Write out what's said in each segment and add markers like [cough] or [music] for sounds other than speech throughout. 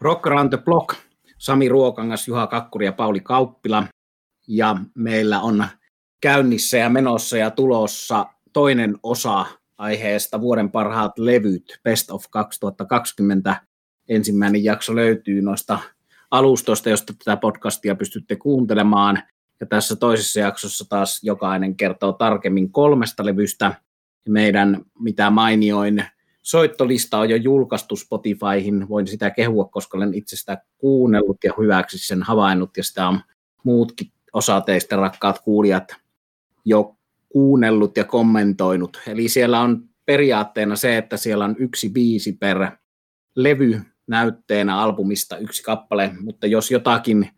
Rock Around the Block, Sami Ruokangas, Juha Kakkuri ja Pauli Kauppila. Ja meillä on käynnissä ja menossa ja tulossa toinen osa aiheesta vuoden parhaat levyt, Best of 2020. Ensimmäinen jakso löytyy noista alustoista, josta tätä podcastia pystytte kuuntelemaan. Ja tässä toisessa jaksossa taas jokainen kertoo tarkemmin kolmesta levystä. Meidän mitä mainioin soittolista on jo julkaistu Spotifyhin, voin sitä kehua, koska olen itse sitä kuunnellut ja hyväksi sen havainnut, ja sitä on muutkin osa teistä, rakkaat kuulijat, jo kuunnellut ja kommentoinut. Eli siellä on periaatteena se, että siellä on yksi biisi per levy näytteenä albumista yksi kappale, mutta jos jotakin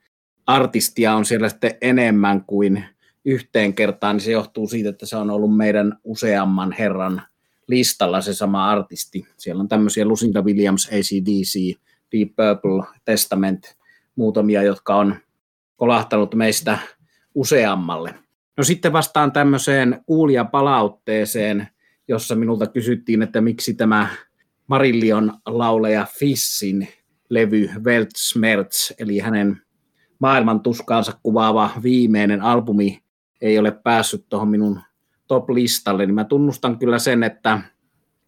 artistia on siellä sitten enemmän kuin yhteen kertaan, niin se johtuu siitä, että se on ollut meidän useamman herran listalla se sama artisti. Siellä on tämmöisiä Lucinda Williams, ACDC, Deep Purple, Testament, muutamia, jotka on kolahtanut meistä useammalle. No sitten vastaan tämmöiseen kuulijapalautteeseen, jossa minulta kysyttiin, että miksi tämä Marillion lauleja Fissin levy Weltschmerz, eli hänen maailman tuskaansa kuvaava viimeinen albumi ei ole päässyt tuohon minun top-listalle, niin mä tunnustan kyllä sen, että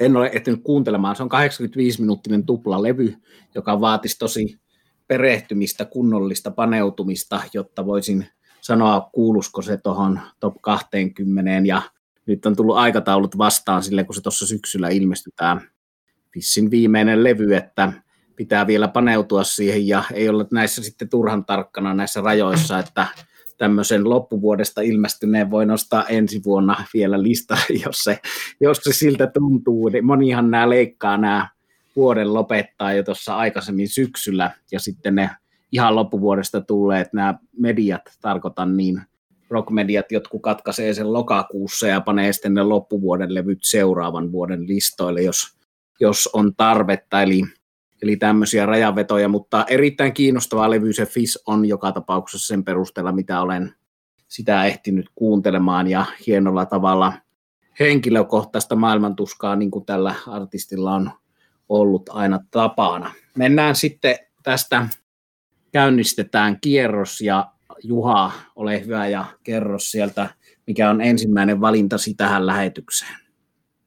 en ole ehtinyt kuuntelemaan. Se on 85-minuuttinen tuplalevy, joka vaatisi tosi perehtymistä, kunnollista paneutumista, jotta voisin sanoa, kuulusko se tuohon top 20. Ja nyt on tullut aikataulut vastaan sille, kun se tuossa syksyllä ilmestyi tämä Fissin viimeinen levy, että pitää vielä paneutua siihen ja ei ole näissä sitten turhan tarkkana näissä rajoissa, että tämmöisen loppuvuodesta ilmestyneen voi nostaa ensi vuonna vielä lista, [laughs] jos se, jos se siltä tuntuu. Monihan nämä leikkaa nämä vuoden lopettaa jo tuossa aikaisemmin syksyllä, ja sitten ne ihan loppuvuodesta tulleet nämä mediat, tarkoitan niin, rockmediat, jotkut katkaisee sen lokakuussa ja panee sitten ne loppuvuoden levyt seuraavan vuoden listoille, jos, jos on tarvetta, eli Eli tämmöisiä rajavetoja, mutta erittäin kiinnostava levy se Fish on joka tapauksessa sen perusteella, mitä olen sitä ehtinyt kuuntelemaan ja hienolla tavalla henkilökohtaista maailmantuskaa, niin kuin tällä artistilla on ollut aina tapana. Mennään sitten tästä, käynnistetään kierros ja Juha, ole hyvä ja kerro sieltä, mikä on ensimmäinen valintasi tähän lähetykseen.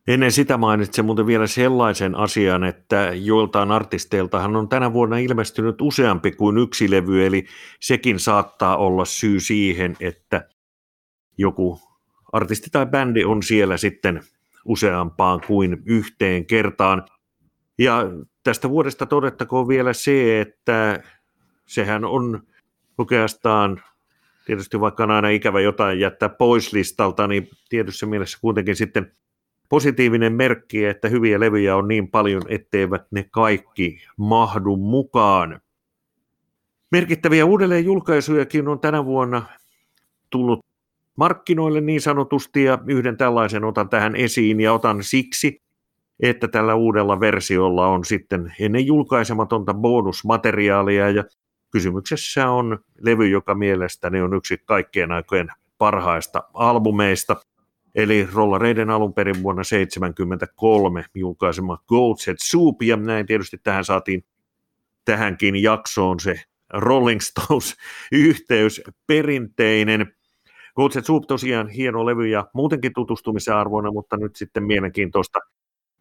Ennen sitä mainitsen muuten vielä sellaisen asian, että joiltain artisteiltahan on tänä vuonna ilmestynyt useampi kuin yksi levy, eli sekin saattaa olla syy siihen, että joku artisti tai bändi on siellä sitten useampaan kuin yhteen kertaan. Ja tästä vuodesta todettakoon vielä se, että sehän on oikeastaan, tietysti vaikka on aina ikävä jotain jättää pois listalta, niin tietyssä mielessä kuitenkin sitten positiivinen merkki, että hyviä levyjä on niin paljon, etteivät ne kaikki mahdu mukaan. Merkittäviä uudelleenjulkaisujakin on tänä vuonna tullut markkinoille niin sanotusti, ja yhden tällaisen otan tähän esiin, ja otan siksi, että tällä uudella versiolla on sitten ennen julkaisematonta bonusmateriaalia, ja kysymyksessä on levy, joka mielestäni on yksi kaikkien aikojen parhaista albumeista – eli rollareiden alun perin vuonna 1973 julkaisema Gold Set Soup, ja näin tietysti tähän saatiin tähänkin jaksoon se Rolling Stones-yhteys perinteinen. Gold Set Soup tosiaan hieno levy ja muutenkin tutustumisen arvoina, mutta nyt sitten mielenkiintoista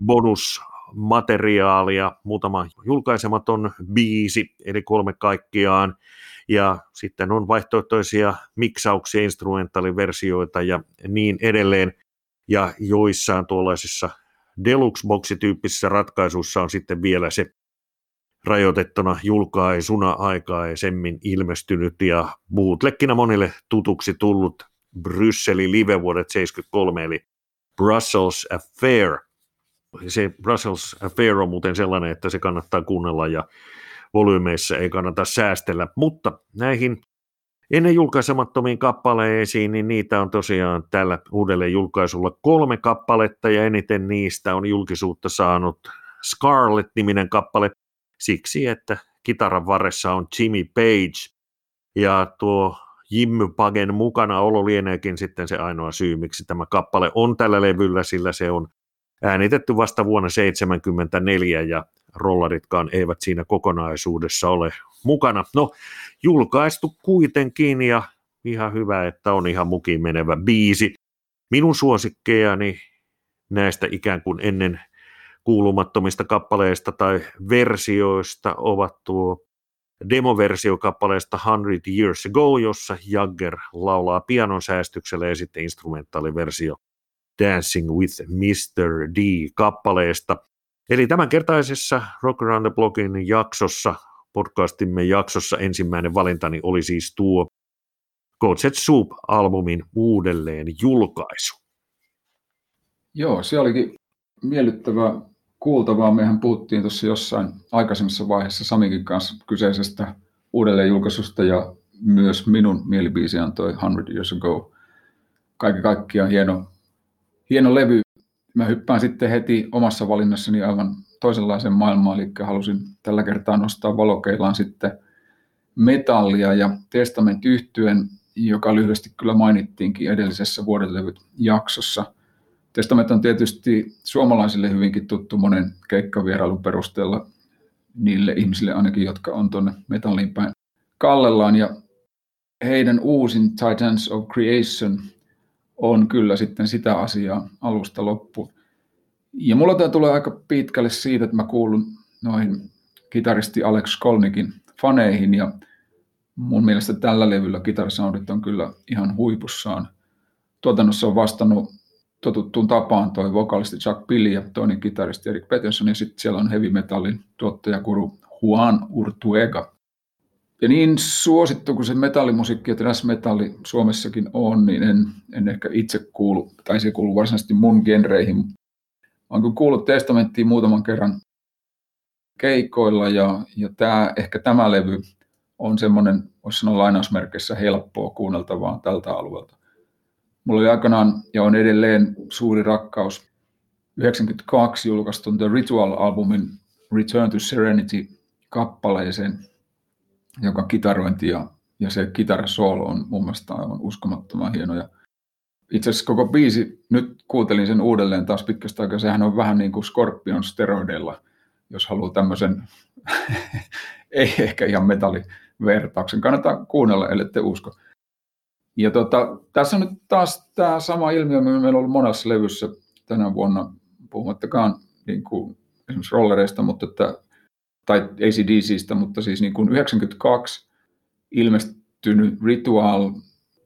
bonusmateriaalia, muutama julkaisematon biisi, eli kolme kaikkiaan, ja sitten on vaihtoehtoisia miksauksia, instrumentaaliversioita ja niin edelleen, ja joissain tuollaisissa deluxe-boksityyppisissä ratkaisuissa on sitten vielä se rajoitettuna julkaisuna aikaisemmin ilmestynyt ja bootlegginä monille tutuksi tullut Brysselin live vuodet 73, eli Brussels Affair. Se Brussels Affair on muuten sellainen, että se kannattaa kuunnella ja volyymeissa ei kannata säästellä, mutta näihin ennen julkaisemattomiin kappaleisiin, niin niitä on tosiaan tällä uudelle julkaisulla kolme kappaletta ja eniten niistä on julkisuutta saanut Scarlet-niminen kappale siksi, että kitaran varressa on Jimmy Page. Ja tuo Jimmy Pagen mukana olo lieneekin sitten se ainoa syy, miksi tämä kappale on tällä levyllä, sillä se on äänitetty vasta vuonna 1974 ja rollaritkaan eivät siinä kokonaisuudessa ole mukana. No, julkaistu kuitenkin ja ihan hyvä, että on ihan mukiin menevä biisi. Minun suosikkejani näistä ikään kuin ennen kuulumattomista kappaleista tai versioista ovat tuo demoversio kappaleesta 100 Years Ago, jossa Jagger laulaa pianon säästyksellä ja sitten instrumentaaliversio Dancing with Mr. D kappaleesta. Eli tämänkertaisessa Rock Around the Blockin jaksossa, podcastimme jaksossa ensimmäinen valintani oli siis tuo Godset Soup-albumin uudelleen julkaisu. Joo, se olikin miellyttävää kuultavaa. Mehän puhuttiin tuossa jossain aikaisemmassa vaiheessa Samikin kanssa kyseisestä uudelleenjulkaisusta ja myös minun mielibiisi antoi 100 Years Ago. Kaiken kaikkiaan hieno, hieno levy. Mä hyppään sitten heti omassa valinnassani aivan toisenlaisen maailmaan, eli halusin tällä kertaa nostaa valokeilaan sitten metallia ja Testament yhtyen, joka lyhyesti kyllä mainittiinkin edellisessä vuodenlevyt jaksossa – Testament on tietysti suomalaisille hyvinkin tuttu monen keikkavierailun perusteella niille ihmisille ainakin, jotka on tuonne metalliin päin kallellaan. Ja heidän uusin Titans of Creation on kyllä sitten sitä asiaa alusta loppuun. Ja mulla tämä tulee aika pitkälle siitä, että mä kuulun noihin kitaristi Alex Skolnikin faneihin ja mun mielestä tällä levyllä kitarisoundit on kyllä ihan huipussaan. Tuotannossa on vastannut totuttuun tapaan toi vokalisti Chuck Billy ja toinen kitaristi Erik Peterson ja sitten siellä on heavy metallin tuottajakuru Juan Urtuega. Ja niin suosittu kuin se metallimusiikki ja metalli Suomessakin on, niin en, en ehkä itse kuulu, tai se kuulu varsinaisesti mun genreihin. Olen kuullut testamenttiin muutaman kerran keikoilla ja, ja tää, ehkä tämä levy on semmoinen, voisi sanoa lainausmerkeissä helppoa kuunneltavaa tältä alueelta. Mulla oli aikanaan ja on edelleen suuri rakkaus 92 julkaistun The Ritual-albumin Return to Serenity-kappaleeseen, joka kitarointi ja, ja se kitarasoolo on mun mielestä aivan uskomattoman hieno. Ja itse asiassa koko biisi, nyt kuuntelin sen uudelleen taas pitkästä aikaa, sehän on vähän niin kuin Scorpion steroideilla, jos haluaa tämmöisen, [laughs] ei ehkä ihan metallivertauksen. Kannattaa kuunnella, ellette usko. Ja tota, tässä on nyt taas tämä sama ilmiö, mikä meillä on ollut monessa levyssä tänä vuonna, puhumattakaan niin kuin esimerkiksi rollereista, mutta että, tai ACDCistä, mutta siis niin kuin 92 ilmestynyt Ritual,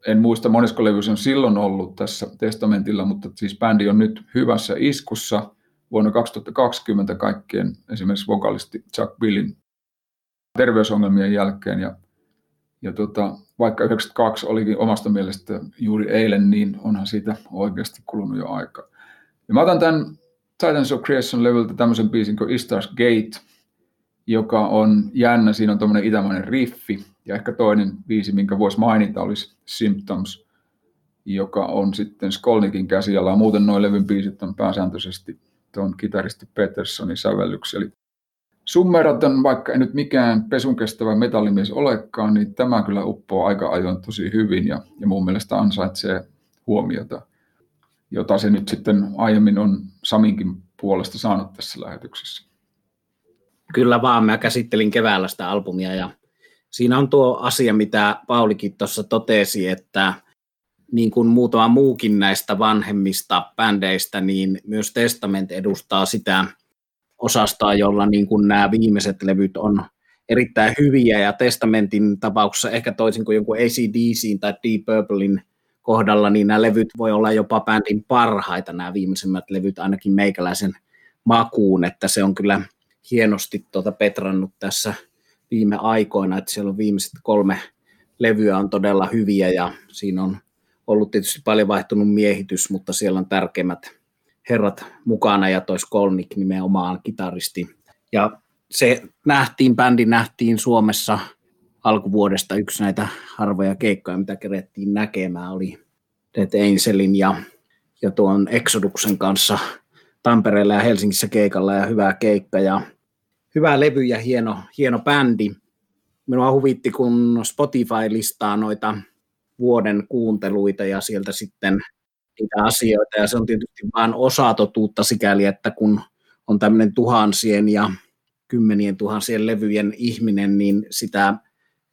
en muista monesko levy on silloin ollut tässä testamentilla, mutta siis bändi on nyt hyvässä iskussa. Vuonna 2020 kaikkien esimerkiksi vokalisti Chuck Billin terveysongelmien jälkeen. Ja ja tota, vaikka 92 olikin omasta mielestä juuri eilen, niin onhan siitä oikeasti kulunut jo aikaa. Ja mä otan tämän Titans of Creation levyltä tämmöisen biisin kuin Istar's Gate, joka on jännä. Siinä on tuommoinen itämainen riffi. Ja ehkä toinen biisi, minkä voisi mainita, olisi Symptoms, joka on sitten Skolnikin käsiala. Muuten noin levyn biisit on pääsääntöisesti tuon kitaristi Petersonin sävellyksi. Eli Summeraten, vaikka ei nyt mikään pesun kestävä metallimies olekaan, niin tämä kyllä uppoo aika ajoin tosi hyvin ja, ja mun mielestä ansaitsee huomiota, jota se nyt sitten aiemmin on Saminkin puolesta saanut tässä lähetyksessä. Kyllä vaan, mä käsittelin keväällä sitä albumia ja siinä on tuo asia, mitä Paulikin tuossa totesi, että niin kuin muutama muukin näistä vanhemmista bändeistä, niin myös Testament edustaa sitä osastoa, jolla niin kuin nämä viimeiset levyt on erittäin hyviä. Ja Testamentin tapauksessa ehkä toisin kuin jonkun ACDC tai Deep Purplein kohdalla, niin nämä levyt voi olla jopa bändin parhaita, nämä viimeisimmät levyt ainakin meikäläisen makuun, että se on kyllä hienosti tuota petrannut tässä viime aikoina, että siellä on viimeiset kolme levyä on todella hyviä ja siinä on ollut tietysti paljon vaihtunut miehitys, mutta siellä on tärkeimmät herrat mukana ja tois Kolnik nimenomaan kitaristi. Ja se nähtiin, bändi nähtiin Suomessa alkuvuodesta yksi näitä harvoja keikkoja, mitä kerettiin näkemään, oli Dead Angelin ja, ja tuon Exoduksen kanssa Tampereella ja Helsingissä keikalla ja hyvä keikka ja hyvä levy ja hieno, hieno bändi. Minua huvitti, kun Spotify listaa noita vuoden kuunteluita ja sieltä sitten niitä asioita, ja se on tietysti vain osa totuutta sikäli, että kun on tämmöinen tuhansien ja kymmenien tuhansien levyjen ihminen, niin sitä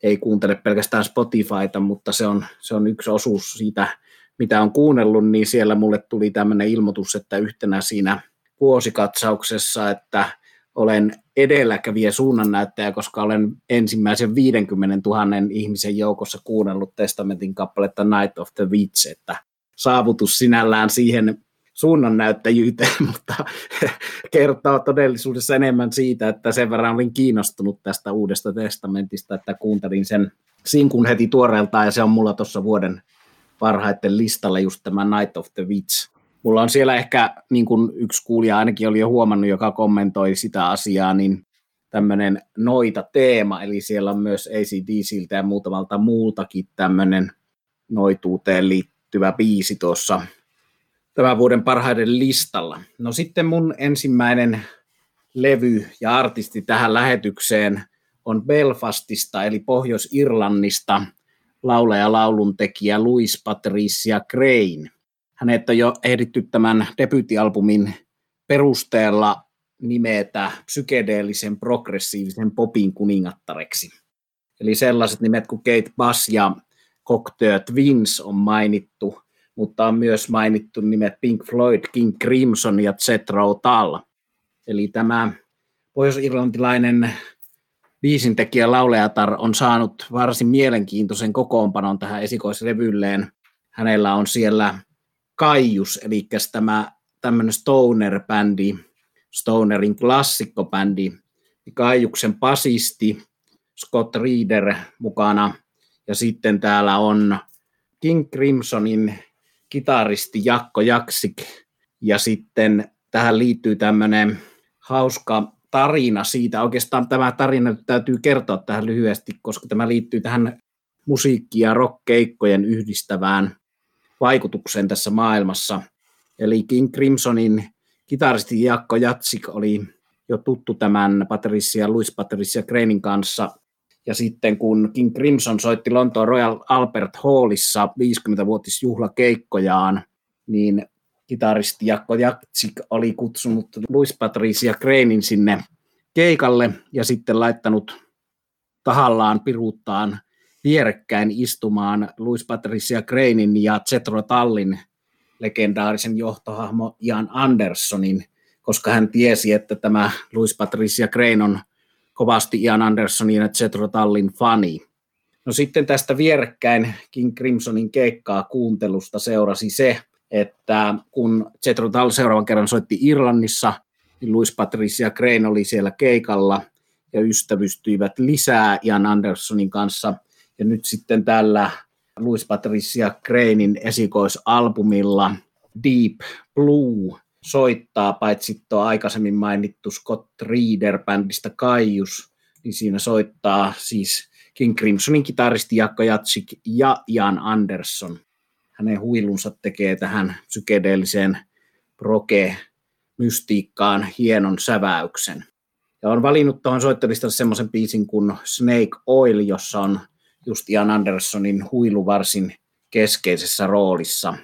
ei kuuntele pelkästään Spotifyta, mutta se on, se on yksi osuus siitä, mitä on kuunnellut, niin siellä mulle tuli tämmöinen ilmoitus, että yhtenä siinä vuosikatsauksessa, että olen edelläkävijä suunnannäyttäjä, koska olen ensimmäisen 50 000 ihmisen joukossa kuunnellut testamentin kappaletta Night of the Witch, että saavutus sinällään siihen suunnannäyttäjyyteen, [laughs] mutta kertoo todellisuudessa enemmän siitä, että sen verran olin kiinnostunut tästä uudesta testamentista, että kuuntelin sen sinkun heti tuoreeltaan ja se on mulla tuossa vuoden parhaiten listalla just tämä Night of the Witch. Mulla on siellä ehkä, niin kuin yksi kuulija ainakin oli jo huomannut, joka kommentoi sitä asiaa, niin tämmöinen noita teema, eli siellä on myös ACDCiltä ja muutamalta muultakin tämmöinen noituuteen liittyvä biisi tuossa tämän vuoden parhaiden listalla. No sitten mun ensimmäinen levy ja artisti tähän lähetykseen on Belfastista, eli Pohjois-Irlannista, laulaja lauluntekijä Louis Patricia Crane. Hänet on jo ehditty tämän debyyttialbumin perusteella nimetä psykedeellisen progressiivisen popin kuningattareksi. Eli sellaiset nimet kuin Kate Bass ja Cocteau Twins on mainittu, mutta on myös mainittu nimet Pink Floyd, King Crimson ja Jethro Tull. Eli tämä pohjois-irlantilainen biisintekijä lauleatar on saanut varsin mielenkiintoisen kokoonpanon tähän esikoislevylleen. Hänellä on siellä Kaius, eli tämä tämmöinen stoner-bändi, stonerin klassikkobändi, Kaijuksen pasisti, Scott Reeder mukana, ja sitten täällä on King Crimsonin kitaristi Jakko Jaksik, ja sitten tähän liittyy tämmöinen hauska tarina siitä. Oikeastaan tämä tarina täytyy kertoa tähän lyhyesti, koska tämä liittyy tähän musiikki- ja rockkeikkojen yhdistävään vaikutukseen tässä maailmassa. Eli King Crimsonin kitaristi Jakko Jatsik oli jo tuttu tämän Patricia, Louis Patricia Cranein kanssa. Ja sitten kun King Crimson soitti Lontoon Royal Albert Hallissa 50-vuotisjuhlakeikkojaan, niin kitaristi Jakko Jatsik oli kutsunut Louis Patricia Cranein sinne keikalle ja sitten laittanut tahallaan piruuttaan vierekkäin istumaan Louis Patricia Cranein ja Zetro Tallin legendaarisen johtohahmo Ian Andersonin, koska hän tiesi, että tämä Louis Patricia Crane on kovasti Ian Andersonin ja Zetro Tallin fani. No sitten tästä vierekkäin King Crimsonin keikkaa kuuntelusta seurasi se, että kun Zetro Tall seuraavan kerran soitti Irlannissa, niin Louis Patricia Crane oli siellä keikalla ja ystävystyivät lisää Ian Andersonin kanssa – ja nyt sitten tällä Louis Patricia Cranein esikoisalbumilla Deep Blue soittaa, paitsi tuo aikaisemmin mainittu Scott Reeder-bändistä Kaius, niin siinä soittaa siis King Crimsonin kitaristi Jakko Jatsik ja Jan Anderson. Hänen huilunsa tekee tähän psykedeelliseen proke-mystiikkaan hienon säväyksen. Ja on valinnut tuohon soittelistalle semmoisen biisin kuin Snake Oil, jossa on just Ian Andersonin huilu varsin keskeisessä roolissa.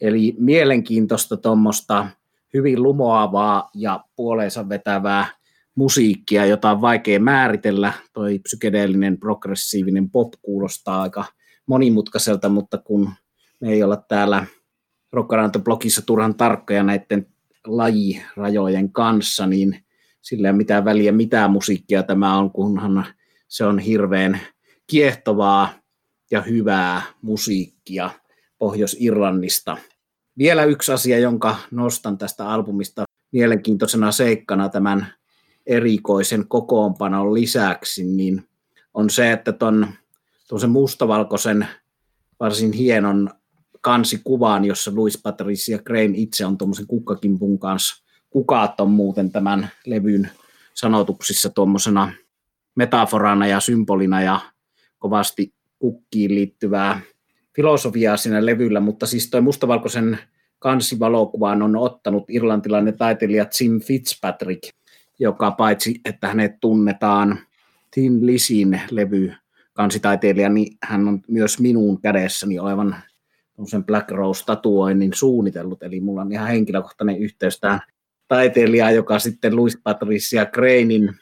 Eli mielenkiintoista tuommoista hyvin lumoavaa ja puoleensa vetävää musiikkia, jota on vaikea määritellä. Toi psykedeellinen progressiivinen pop kuulostaa aika monimutkaiselta, mutta kun me ei olla täällä Rockaranto-blogissa turhan tarkkoja näiden lajirajojen kanssa, niin sillä ei ole mitään väliä, mitä musiikkia tämä on, kunhan se on hirveän kiehtovaa ja hyvää musiikkia Pohjois-Irlannista. Vielä yksi asia, jonka nostan tästä albumista mielenkiintoisena seikkana tämän erikoisen kokoonpanon lisäksi, niin on se, että tuon mustavalkoisen varsin hienon kansikuvaan, jossa Louis Patricia Crane itse on tuommoisen kukkakimpun kanssa. Kukaat on muuten tämän levyn sanotuksissa tuommoisena metaforana ja symbolina ja kovasti kukkiin liittyvää filosofiaa siinä levyllä, mutta siis toi mustavalkoisen kansivalokuvaan on ottanut irlantilainen taiteilija Jim Fitzpatrick, joka paitsi, että hänet tunnetaan Tin Lisin levy kansitaiteilija, niin hän on myös minun kädessäni olevan sen Black Rose-tatuoinnin suunnitellut, eli mulla on ihan henkilökohtainen yhteys tähän taiteilijaan, joka sitten Louis Patricia Cranein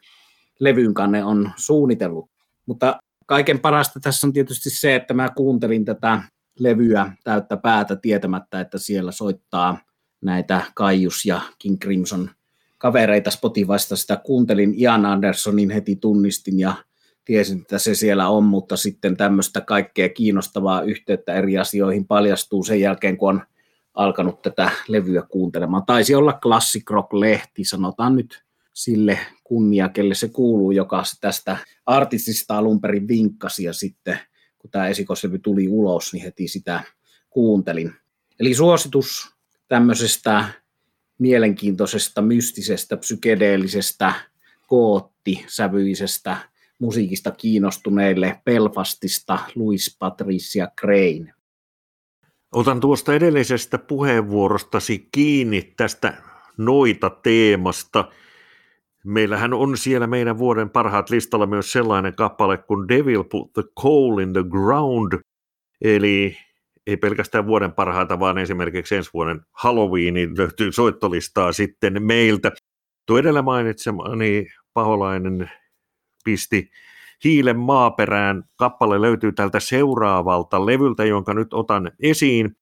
levyn kanne on suunnitellut. Mutta kaiken parasta tässä on tietysti se, että mä kuuntelin tätä levyä täyttä päätä tietämättä, että siellä soittaa näitä Kaius ja King Crimson kavereita Spotifysta. Sitä kuuntelin Ian Andersonin heti tunnistin ja tiesin, että se siellä on, mutta sitten tämmöistä kaikkea kiinnostavaa yhteyttä eri asioihin paljastuu sen jälkeen, kun on alkanut tätä levyä kuuntelemaan. Taisi olla Classic Rock-lehti, sanotaan nyt sille kunnia, kelle se kuuluu, joka tästä artistista alun perin vinkkasi ja sitten kun tämä esikoslevy tuli ulos, niin heti sitä kuuntelin. Eli suositus tämmöisestä mielenkiintoisesta, mystisestä, psykedeellisestä, koottisävyisestä musiikista kiinnostuneille Belfastista Louis Patricia Crane. Otan tuosta edellisestä puheenvuorostasi kiinni tästä noita teemasta. Meillähän on siellä meidän vuoden parhaat listalla myös sellainen kappale kuin Devil Put the Coal in the Ground, eli ei pelkästään vuoden parhaita, vaan esimerkiksi ensi vuoden Halloweenin löytyy soittolistaa sitten meiltä. Tuo edellä mainitsemani paholainen pisti hiilen maaperään. Kappale löytyy tältä seuraavalta levyltä, jonka nyt otan esiin.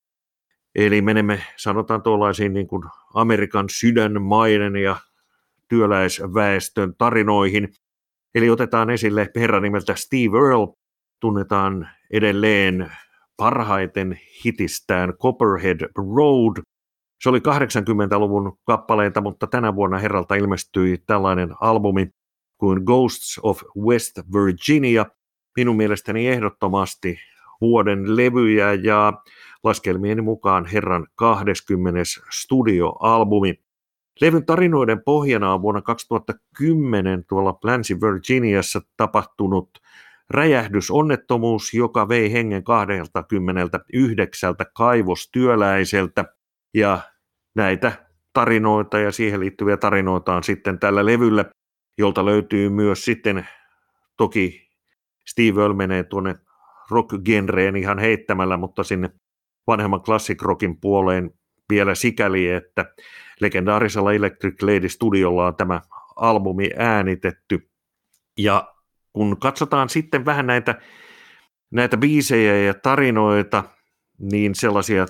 Eli menemme, sanotaan tuollaisiin niin kuin Amerikan sydänmaiden ja työläisväestön tarinoihin. Eli otetaan esille herra nimeltä Steve Earl, tunnetaan edelleen parhaiten hitistään Copperhead Road. Se oli 80-luvun kappaleita, mutta tänä vuonna herralta ilmestyi tällainen albumi kuin Ghosts of West Virginia. Minun mielestäni ehdottomasti vuoden levyjä ja laskelmieni mukaan herran 20. studioalbumi. Levyn tarinoiden pohjana on vuonna 2010 tuolla Länsi Virginiassa tapahtunut räjähdysonnettomuus, joka vei hengen 29 kaivostyöläiseltä. Ja näitä tarinoita ja siihen liittyviä tarinoita on sitten tällä levyllä jolta löytyy myös sitten, toki Steve Earl menee tuonne rock-genreen ihan heittämällä, mutta sinne vanhemman classic rockin puoleen vielä sikäli, että legendaarisella Electric Lady Studiolla on tämä albumi äänitetty. Ja kun katsotaan sitten vähän näitä, näitä biisejä ja tarinoita, niin sellaisia,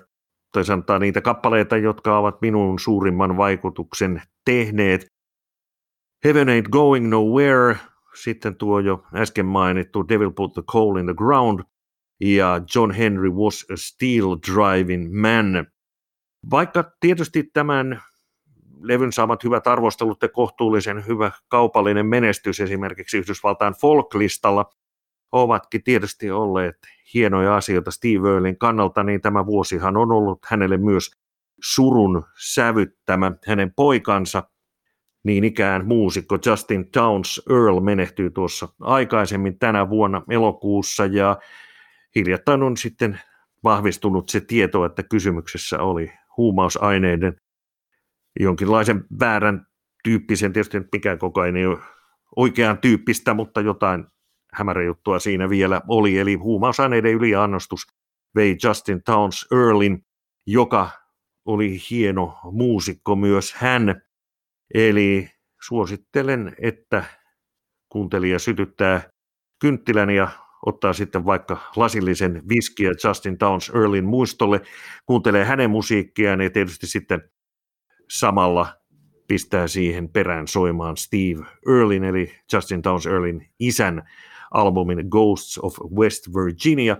tai sanotaan niitä kappaleita, jotka ovat minun suurimman vaikutuksen tehneet, Heaven Ain't Going Nowhere, sitten tuo jo äsken mainittu Devil Put the Coal in the Ground ja John Henry Was a Steel Driving Man. Vaikka tietysti tämän levyn saamat hyvät arvostelut ja kohtuullisen hyvä kaupallinen menestys esimerkiksi Yhdysvaltain folklistalla ovatkin tietysti olleet hienoja asioita Steve Earlin kannalta, niin tämä vuosihan on ollut hänelle myös surun sävyttämä. Hänen poikansa niin ikään muusikko Justin Towns Earl menehtyy tuossa aikaisemmin tänä vuonna elokuussa ja hiljattain on sitten vahvistunut se tieto, että kysymyksessä oli huumausaineiden jonkinlaisen väärän tyyppisen, tietysti mikään koko ei ole oikean tyyppistä, mutta jotain hämäräjuttua siinä vielä oli, eli huumausaineiden yliannostus vei Justin Towns Earlin, joka oli hieno muusikko myös hän, Eli suosittelen, että kuuntelija sytyttää kynttilän ja ottaa sitten vaikka lasillisen viskiä Justin Towns Earlin muistolle, kuuntelee hänen musiikkiaan ja tietysti sitten samalla pistää siihen perään soimaan Steve Earlin eli Justin Towns Earlin isän albumin Ghosts of West Virginia,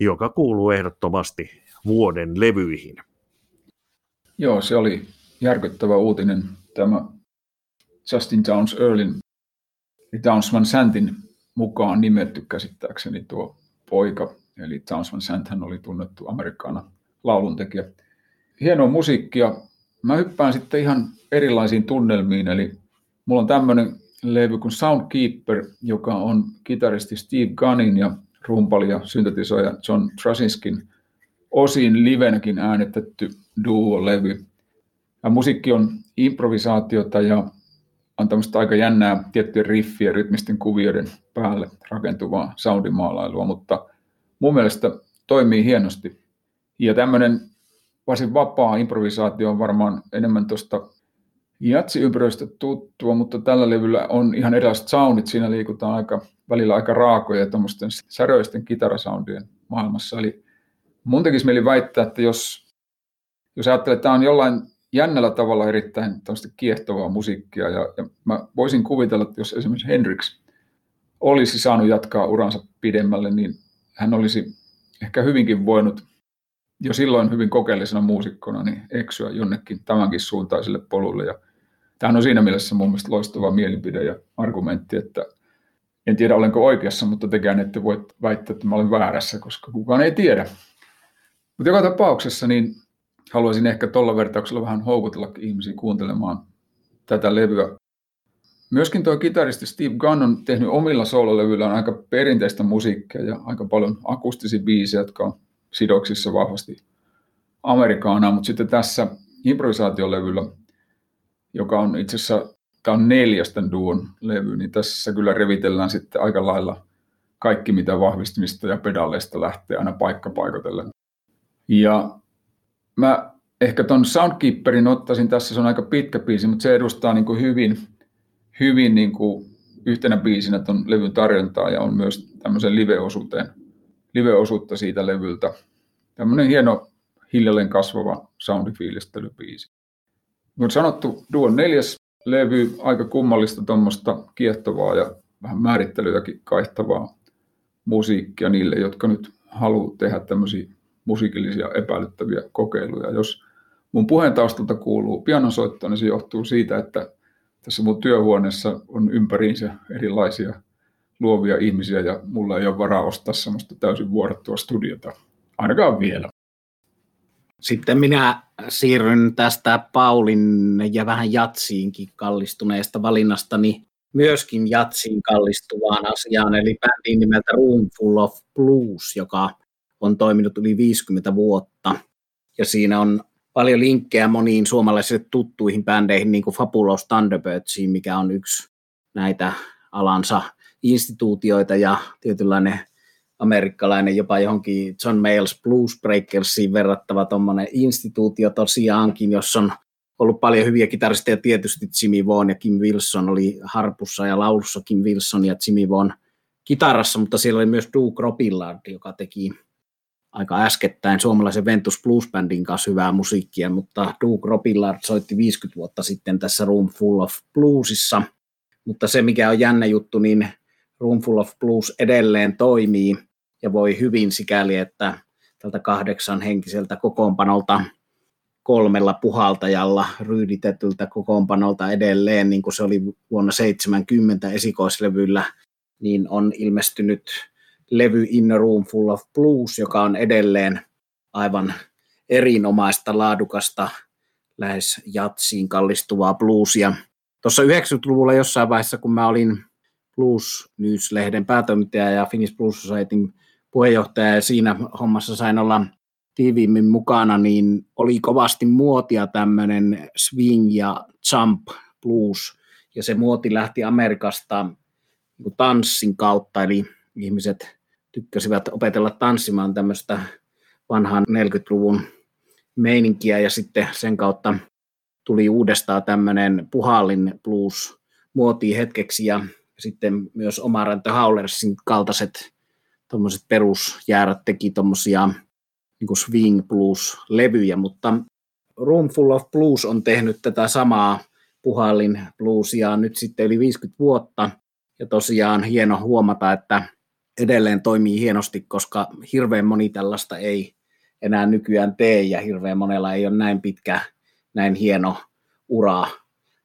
joka kuuluu ehdottomasti vuoden levyihin. Joo, se oli järkyttävä uutinen tämä Justin Downs Earlin, Downs Van Santin mukaan nimetty käsittääkseni tuo poika, eli Downs Van Sant hän oli tunnettu amerikkana lauluntekijä. Hienoa musiikkia. Mä hyppään sitten ihan erilaisiin tunnelmiin, eli mulla on tämmöinen levy kuin Soundkeeper, joka on kitaristi Steve Gunnin ja rumpali ja syntetisoija John Trasinskin osin livenäkin äänetetty duo-levy. Ja musiikki on improvisaatiota ja on tämmöistä aika jännää tiettyjen riffien, rytmisten kuvioiden päälle rakentuvaa soundimaalailua, mutta mun mielestä toimii hienosti. Ja tämmöinen varsin vapaa improvisaatio on varmaan enemmän tuosta jatsiympyröistä tuttua, mutta tällä levyllä on ihan erilaiset soundit. Siinä liikutaan aika, välillä aika raakoja ja säröisten kitarasoundien maailmassa. Eli mun tekisi mieli väittää, että jos, jos ajattelee, että tämä on jollain jännällä tavalla erittäin kiehtovaa musiikkia, ja, ja mä voisin kuvitella, että jos esimerkiksi Hendrix olisi saanut jatkaa uransa pidemmälle, niin hän olisi ehkä hyvinkin voinut jo silloin hyvin kokeellisena muusikkona niin eksyä jonnekin tämänkin suuntaiselle polulle. Ja tämähän on siinä mielessä mun mielestä loistava mielipide ja argumentti, että en tiedä olenko oikeassa, mutta tekään ette voi väittää, että mä olen väärässä, koska kukaan ei tiedä. Mutta joka tapauksessa niin haluaisin ehkä tuolla vertauksella vähän houkutella ihmisiä kuuntelemaan tätä levyä. Myöskin tuo kitaristi Steve Gunn on tehnyt omilla soololevyillään aika perinteistä musiikkia ja aika paljon akustisia biisejä, jotka on sidoksissa vahvasti Amerikaanaan, mutta sitten tässä improvisaatiolevyllä, joka on itse asiassa tämä on neljästä duon levy, niin tässä kyllä revitellään sitten aika lailla kaikki, mitä vahvistimista ja pedaleista lähtee aina paikkapaikotellen. Ja mä ehkä ton Soundkeeperin ottaisin tässä, se on aika pitkä biisi, mutta se edustaa niin kuin hyvin, hyvin niin kuin yhtenä biisinä ton levyn tarjontaa ja on myös tämmöisen live-osuuteen, live-osuutta siitä levyltä. Tämmöinen hieno hiljalleen kasvava soundifiilistelybiisi. Mutta sanottu, Duon neljäs levy, aika kummallista tuommoista kiehtovaa ja vähän määrittelyäkin kaihtavaa musiikkia niille, jotka nyt haluaa tehdä tämmöisiä musiikillisia epäilyttäviä kokeiluja. Jos mun puheen taustalta kuuluu pianosoitto, niin se johtuu siitä, että tässä mun työhuoneessa on ympäriinsä erilaisia luovia ihmisiä ja mulla ei ole varaa ostaa semmoista täysin vuodattua studiota, ainakaan vielä. Sitten minä siirryn tästä Paulin ja vähän jatsiinkin kallistuneesta valinnastani myöskin jatsiin kallistuvaan asiaan, eli bändiin nimeltä Room Full of Blues, joka on toiminut yli 50 vuotta. Ja siinä on paljon linkkejä moniin suomalaisille tuttuihin bändeihin, niin kuin Fabulous Thunderbirdsiin, mikä on yksi näitä alansa instituutioita ja tietynlainen amerikkalainen, jopa johonkin John Mayles Blues Breakersiin verrattava tuommoinen instituutio tosiaankin, jossa on ollut paljon hyviä kitaristeja, tietysti Jimmy Vaughan ja Kim Wilson oli harpussa ja laulussa Kim Wilson ja Jimmy Vaughan kitarassa, mutta siellä oli myös Duke Robillard, joka teki aika äskettäin suomalaisen Ventus Blues Bandin kanssa hyvää musiikkia, mutta Duke Robillard soitti 50 vuotta sitten tässä Room Full of Bluesissa, mutta se mikä on jännä juttu, niin Room Full of Blues edelleen toimii ja voi hyvin sikäli, että tältä kahdeksan henkiseltä kokoonpanolta kolmella puhaltajalla ryyditetyltä kokoonpanolta edelleen, niin kuin se oli vuonna 70 esikoislevyllä, niin on ilmestynyt levy In a Room Full of Blues, joka on edelleen aivan erinomaista, laadukasta, lähes jatsiin kallistuvaa bluesia. Tuossa 90-luvulla jossain vaiheessa, kun mä olin Blues News-lehden päätoimittaja ja Finnish Blues Societyn puheenjohtaja ja siinä hommassa sain olla tiiviimmin mukana, niin oli kovasti muotia tämmöinen swing ja jump blues. Ja se muoti lähti Amerikasta niin tanssin kautta, eli ihmiset tykkäsivät opetella tanssimaan tämmöistä vanhan 40-luvun meininkiä ja sitten sen kautta tuli uudestaan tämmöinen puhallin blues muotiin hetkeksi ja sitten myös Omaranta Haulersin kaltaiset tuommoiset perusjäärät teki tuommoisia niin swing blues-levyjä, mutta Room Full of Blues on tehnyt tätä samaa puhallin bluesia nyt sitten yli 50 vuotta, ja tosiaan hieno huomata, että edelleen toimii hienosti, koska hirveän moni tällaista ei enää nykyään tee, ja hirveän monella ei ole näin pitkä, näin hieno ura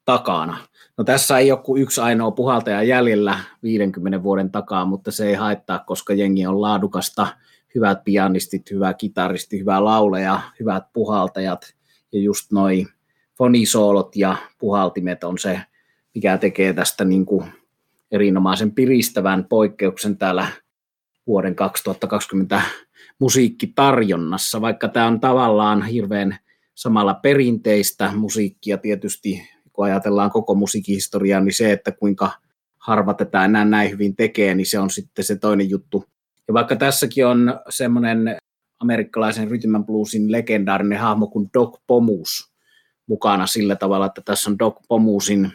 takana. No tässä ei ole kuin yksi ainoa puhaltaja jäljellä 50 vuoden takaa, mutta se ei haittaa, koska jengi on laadukasta, hyvät pianistit, hyvä kitaristi, hyvä lauleja, hyvät puhaltajat ja just noi fonisoolot ja puhaltimet on se, mikä tekee tästä niin kuin erinomaisen piristävän poikkeuksen täällä vuoden 2020 musiikkitarjonnassa, vaikka tämä on tavallaan hirveän samalla perinteistä musiikkia tietysti kun ajatellaan koko musiikkihistoriaa, niin se, että kuinka harva tätä enää näin hyvin tekee, niin se on sitten se toinen juttu. Ja vaikka tässäkin on semmoinen amerikkalaisen rytmän bluesin legendaarinen hahmo kuin Doc Pomus mukana sillä tavalla, että tässä on Doc Pomusin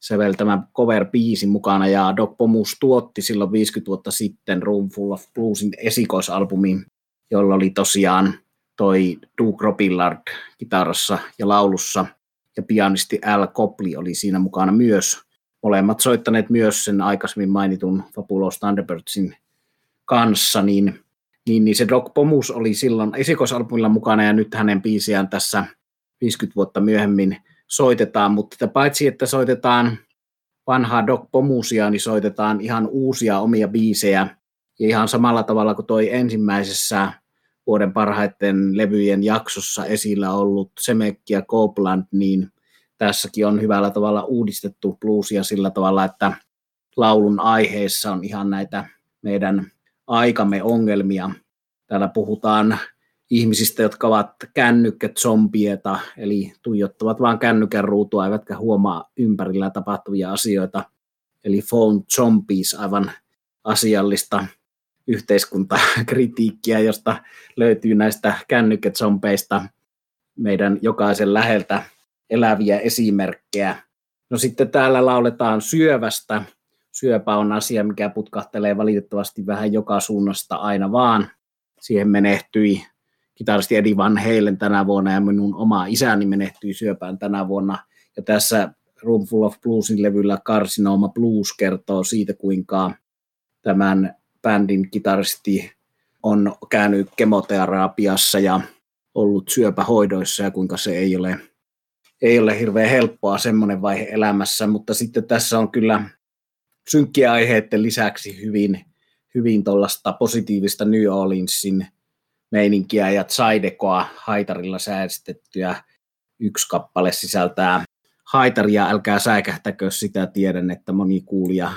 säveltämä cover-biisi mukana, ja Doc Pomus tuotti silloin 50 vuotta sitten Room Full of Bluesin esikoisalbumin, jolla oli tosiaan toi Duke Robillard kitarassa ja laulussa, ja pianisti Al Copley oli siinä mukana myös. Molemmat soittaneet myös sen aikaisemmin mainitun Fabulous Thunderbirdsin kanssa, niin, niin, niin se Doc Pomus oli silloin esikoisalbumilla mukana, ja nyt hänen biisiään tässä 50 vuotta myöhemmin soitetaan, mutta paitsi että soitetaan vanhaa Doc Pomusia, niin soitetaan ihan uusia omia biisejä, ja ihan samalla tavalla kuin toi ensimmäisessä vuoden parhaiten levyjen jaksossa esillä ollut Semekki ja Copeland, niin tässäkin on hyvällä tavalla uudistettu bluesia sillä tavalla, että laulun aiheissa on ihan näitä meidän aikamme ongelmia. Täällä puhutaan ihmisistä, jotka ovat kännykkäzombieta, eli tuijottavat vain kännykän ruutua, eivätkä huomaa ympärillä tapahtuvia asioita. Eli phone zombies, aivan asiallista yhteiskuntakritiikkiä, josta löytyy näistä kännykkäzombeista meidän jokaisen läheltä eläviä esimerkkejä. No sitten täällä lauletaan syövästä. Syöpä on asia, mikä putkahtelee valitettavasti vähän joka suunnasta aina vaan. Siihen menehtyi kitaristi Eddie Van Halen tänä vuonna ja minun oma isäni menehtyi syöpään tänä vuonna. Ja tässä Room Full of Bluesin levyllä Carcinoma Blues kertoo siitä, kuinka tämän bändin kitaristi on käynyt kemoterapiassa ja ollut syöpähoidoissa ja kuinka se ei ole, ei ole hirveän helppoa semmoinen vaihe elämässä, mutta sitten tässä on kyllä synkkiä aiheiden lisäksi hyvin, hyvin tuollaista positiivista New Orleansin meininkiä ja Zaidekoa haitarilla säästettyä. Yksi kappale sisältää haitaria, älkää säikähtäkö sitä, tiedän, että moni kuulija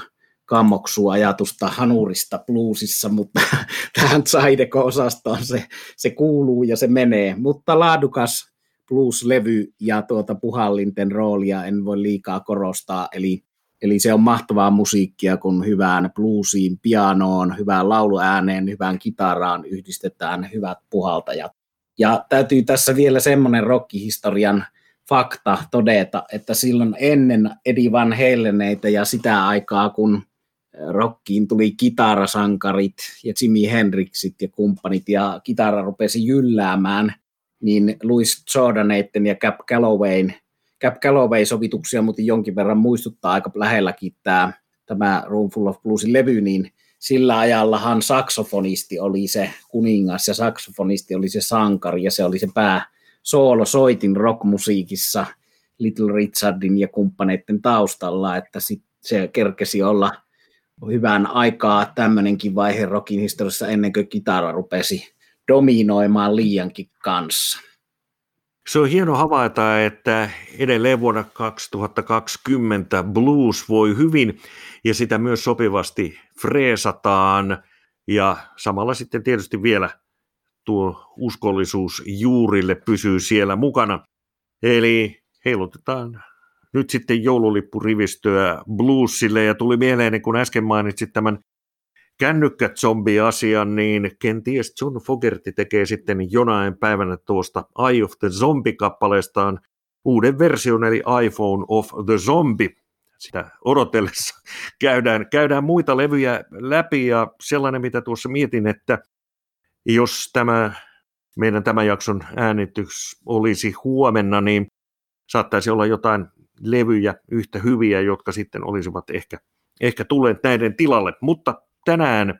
kammoksuu ajatusta hanurista bluesissa, mutta [laughs] tähän Zaideko-osastoon se, se kuuluu ja se menee. Mutta laadukas blues-levy ja tuota puhallinten roolia en voi liikaa korostaa, eli, eli se on mahtavaa musiikkia, kun hyvään bluesiin, pianoon, hyvään lauluääneen, hyvään kitaraan yhdistetään hyvät puhaltajat. Ja täytyy tässä vielä semmoinen rockihistorian fakta todeta, että silloin ennen Eddie Van Haleneitä ja sitä aikaa, kun rockiin tuli kitarasankarit ja Jimi Hendrixit ja kumppanit ja kitara rupesi jylläämään, niin Louis Jordaneitten ja Cap Callowayn, Cap Calloway-sovituksia mutta jonkin verran muistuttaa aika lähelläkin tämä, tämä Room Full of Bluesin levy, niin sillä ajallahan saksofonisti oli se kuningas ja saksofonisti oli se sankari ja se oli se pää soolo soitin rockmusiikissa Little Richardin ja kumppaneiden taustalla, että sit se kerkesi olla – hyvän aikaa tämmöinenkin vaihe rockin historiassa ennen kuin kitara rupesi dominoimaan liiankin kanssa. Se on hieno havaita, että edelleen vuonna 2020 blues voi hyvin ja sitä myös sopivasti freesataan ja samalla sitten tietysti vielä tuo uskollisuus juurille pysyy siellä mukana. Eli heilutetaan nyt sitten joululippurivistöä bluesille ja tuli mieleen, kun äsken mainitsit tämän kännykkä-zombi-asian, niin kenties John Fogerty tekee sitten jonain päivänä tuosta Eye of the Zombie-kappaleestaan uuden version, eli iPhone of the Zombie. Sitä odotellessa [laughs] käydään, käydään muita levyjä läpi ja sellainen, mitä tuossa mietin, että jos tämä meidän tämän jakson äänitys olisi huomenna, niin saattaisi olla jotain levyjä yhtä hyviä, jotka sitten olisivat ehkä, ehkä tulleet näiden tilalle. Mutta tänään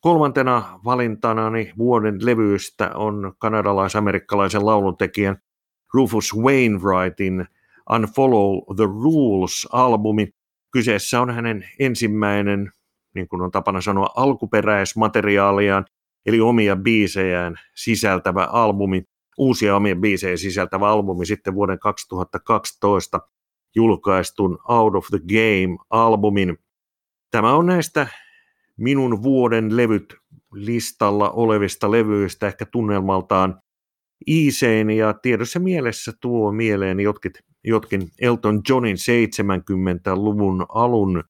kolmantena valintana vuoden levyistä on kanadalais-amerikkalaisen lauluntekijän Rufus Wainwrightin Unfollow the Rules-albumi. Kyseessä on hänen ensimmäinen, niin kuin on tapana sanoa, alkuperäismateriaaliaan, eli omia biisejään sisältävä albumi, uusia omia biisejä sisältävä albumi sitten vuoden 2012 julkaistun Out of the Game-albumin. Tämä on näistä minun vuoden levyt listalla olevista levyistä ehkä tunnelmaltaan iisein ja tiedossa mielessä tuo mieleen jotkin, jotkin Elton Johnin 70-luvun alun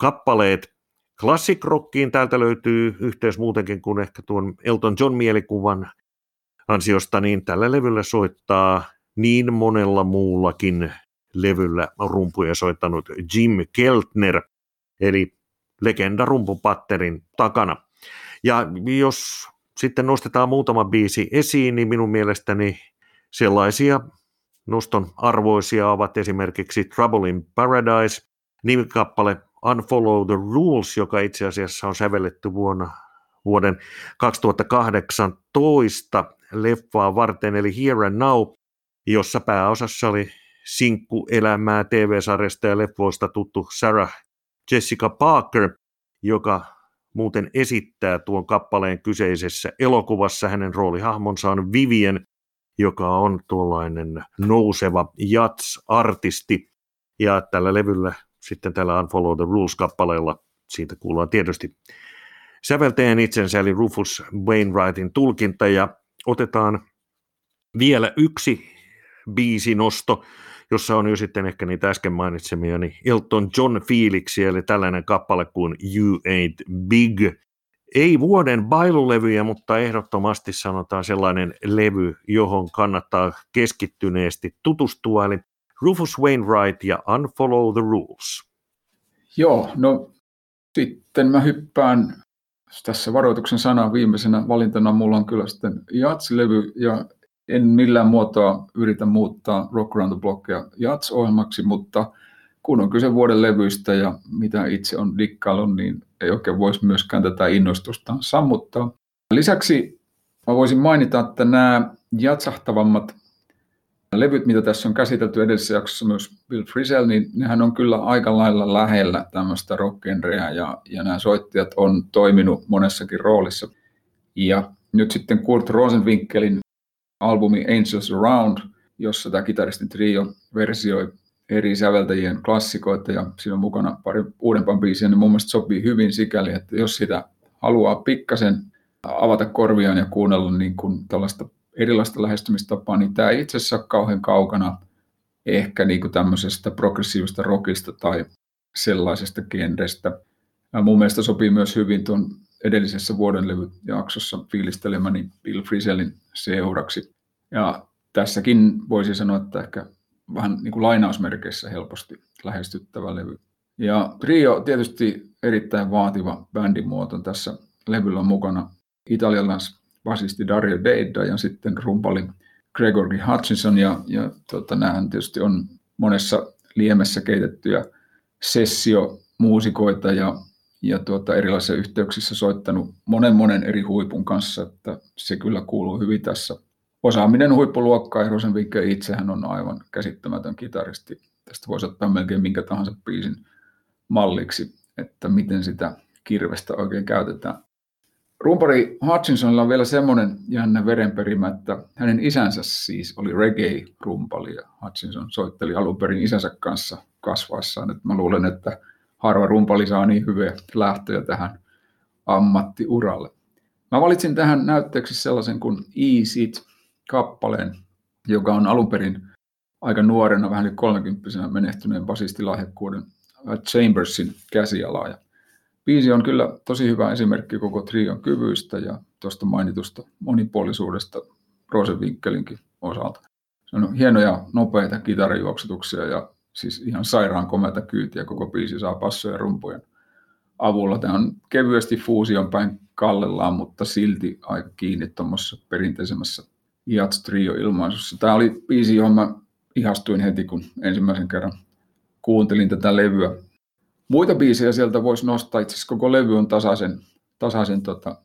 kappaleet. Classic rockiin täältä löytyy yhteys muutenkin kuin ehkä tuon Elton John mielikuvan ansiosta, niin tällä levyllä soittaa niin monella muullakin levyllä rumpuja soittanut Jim Keltner, eli legenda rumpupatterin takana. Ja jos sitten nostetaan muutama biisi esiin, niin minun mielestäni sellaisia noston arvoisia ovat esimerkiksi Trouble in Paradise, nimikappale Unfollow the Rules, joka itse asiassa on sävelletty vuonna, vuoden 2018 leffaa varten, eli Here and Now, jossa pääosassa oli sinkkuelämää TV-sarjasta ja leffoista tuttu Sarah Jessica Parker, joka muuten esittää tuon kappaleen kyseisessä elokuvassa. Hänen roolihahmonsa on Vivian, joka on tuollainen nouseva jats-artisti. Ja tällä levyllä, sitten tällä Unfollow the Rules-kappaleella, siitä kuullaan tietysti säveltäjän itsensä, eli Rufus Wainwrightin tulkinta, ja otetaan vielä yksi biisinosto, jossa on jo sitten ehkä niitä äsken mainitsemia, niin Elton John fiiliksi, eli tällainen kappale kuin You Ain't Big. Ei vuoden bailulevyjä, mutta ehdottomasti sanotaan sellainen levy, johon kannattaa keskittyneesti tutustua, eli Rufus Wainwright ja Unfollow the Rules. Joo, no sitten mä hyppään tässä varoituksen sana viimeisenä valintana mulla on kyllä sitten Jats-levy ja en millään muotoa yritä muuttaa Rock Around the Blockia Jats-ohjelmaksi, mutta kun on kyse vuoden levyistä ja mitä itse on dikkailun, niin ei oikein voisi myöskään tätä innostusta sammuttaa. Lisäksi mä voisin mainita, että nämä jatsahtavammat levyt, mitä tässä on käsitelty edellisessä jaksossa myös Bill Frisell, niin nehän on kyllä aika lailla lähellä tämmöistä rockgenreä ja, ja nämä soittajat on toiminut monessakin roolissa. Ja nyt sitten Kurt Rosenwinkelin albumi Angels Around, jossa tämä kitaristin trio versioi eri säveltäjien klassikoita ja siinä on mukana pari uudempaa biisiä, niin mun mielestä sopii hyvin sikäli, että jos sitä haluaa pikkasen avata korviaan ja kuunnella niin kuin tällaista erilaista lähestymistapaa, niin tämä ei itse asiassa ole kauhean kaukana ehkä niin kuin tämmöisestä progressiivista rockista tai sellaisesta genrestä. Mun mielestä sopii myös hyvin tuon edellisessä vuodenlevyjaksossa fiilistelemäni Bill Frisellin seuraksi. Ja tässäkin voisi sanoa, että ehkä vähän niin kuin lainausmerkeissä helposti lähestyttävä levy. Ja trio tietysti erittäin vaativa bändimuoto. Tässä levyllä on mukana italialais basisti Dario Deida ja sitten rumpali Gregory Hutchinson. Ja, ja tota, nämähän tietysti on monessa liemessä keitettyjä sessiomuusikoita ja ja tuota, erilaisissa yhteyksissä soittanut monen monen eri huipun kanssa, että se kyllä kuuluu hyvin tässä. Osaaminen huippuluokkaa, ja Rosenvinkke itsehän on aivan käsittämätön kitaristi. Tästä voisi ottaa melkein minkä tahansa biisin malliksi, että miten sitä kirvestä oikein käytetään. Rumpari Hutchinsonilla on vielä semmoinen jännä verenperimä, että hänen isänsä siis oli reggae-rumpali ja Hutchinson soitteli alun perin isänsä kanssa kasvaessaan. Että mä luulen, että harva rumpali saa niin hyviä lähtöjä tähän ammattiuralle. Mä valitsin tähän näytteeksi sellaisen kuin E-Sit-kappaleen, joka on alun perin aika nuorena, vähän yli 30 menehtyneen basistilahjakkuuden Chambersin käsialaa. Ja biisi on kyllä tosi hyvä esimerkki koko trion kyvyistä ja tuosta mainitusta monipuolisuudesta Rosenwinkelinkin osalta. Se on hienoja, nopeita kitarijuoksutuksia ja siis ihan sairaan komeata kyytiä koko biisi saa passoja rumpujen avulla. Tämä on kevyesti fuusion päin kallellaan, mutta silti aika kiinni tuommoisessa perinteisemmässä Jats Trio-ilmaisussa. Tämä oli biisi, johon mä ihastuin heti, kun ensimmäisen kerran kuuntelin tätä levyä. Muita biisejä sieltä voisi nostaa, itse asiassa koko levy on tasaisen, tasaisen tota,